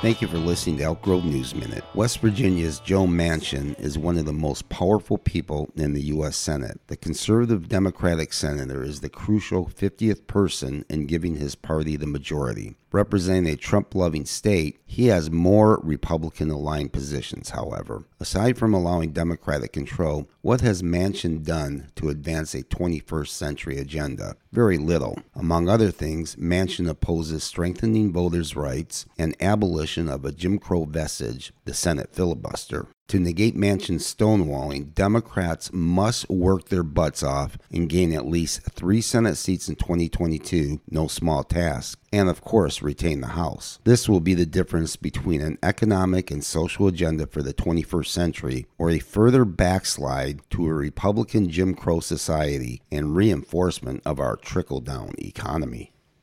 Thank you for listening to Elk Grove News Minute. West Virginia's Joe Manchin is one of the most powerful people in the U.S. Senate. The conservative Democratic senator is the crucial 50th person in giving his party the majority. Representing a Trump loving state, he has more Republican aligned positions, however. Aside from allowing Democratic control, what has Manchin done to advance a 21st century agenda? Very little. Among other things, Manchin opposes strengthening voters' rights and abolition of a Jim Crow vestige, the Senate filibuster. To negate Manchin's stonewalling, Democrats must work their butts off and gain at least three Senate seats in 2022, no small task, and of course retain the House. This will be the difference between an economic and social agenda for the 21st century or a further backslide to a Republican Jim Crow society and reinforcement of our trickle down economy.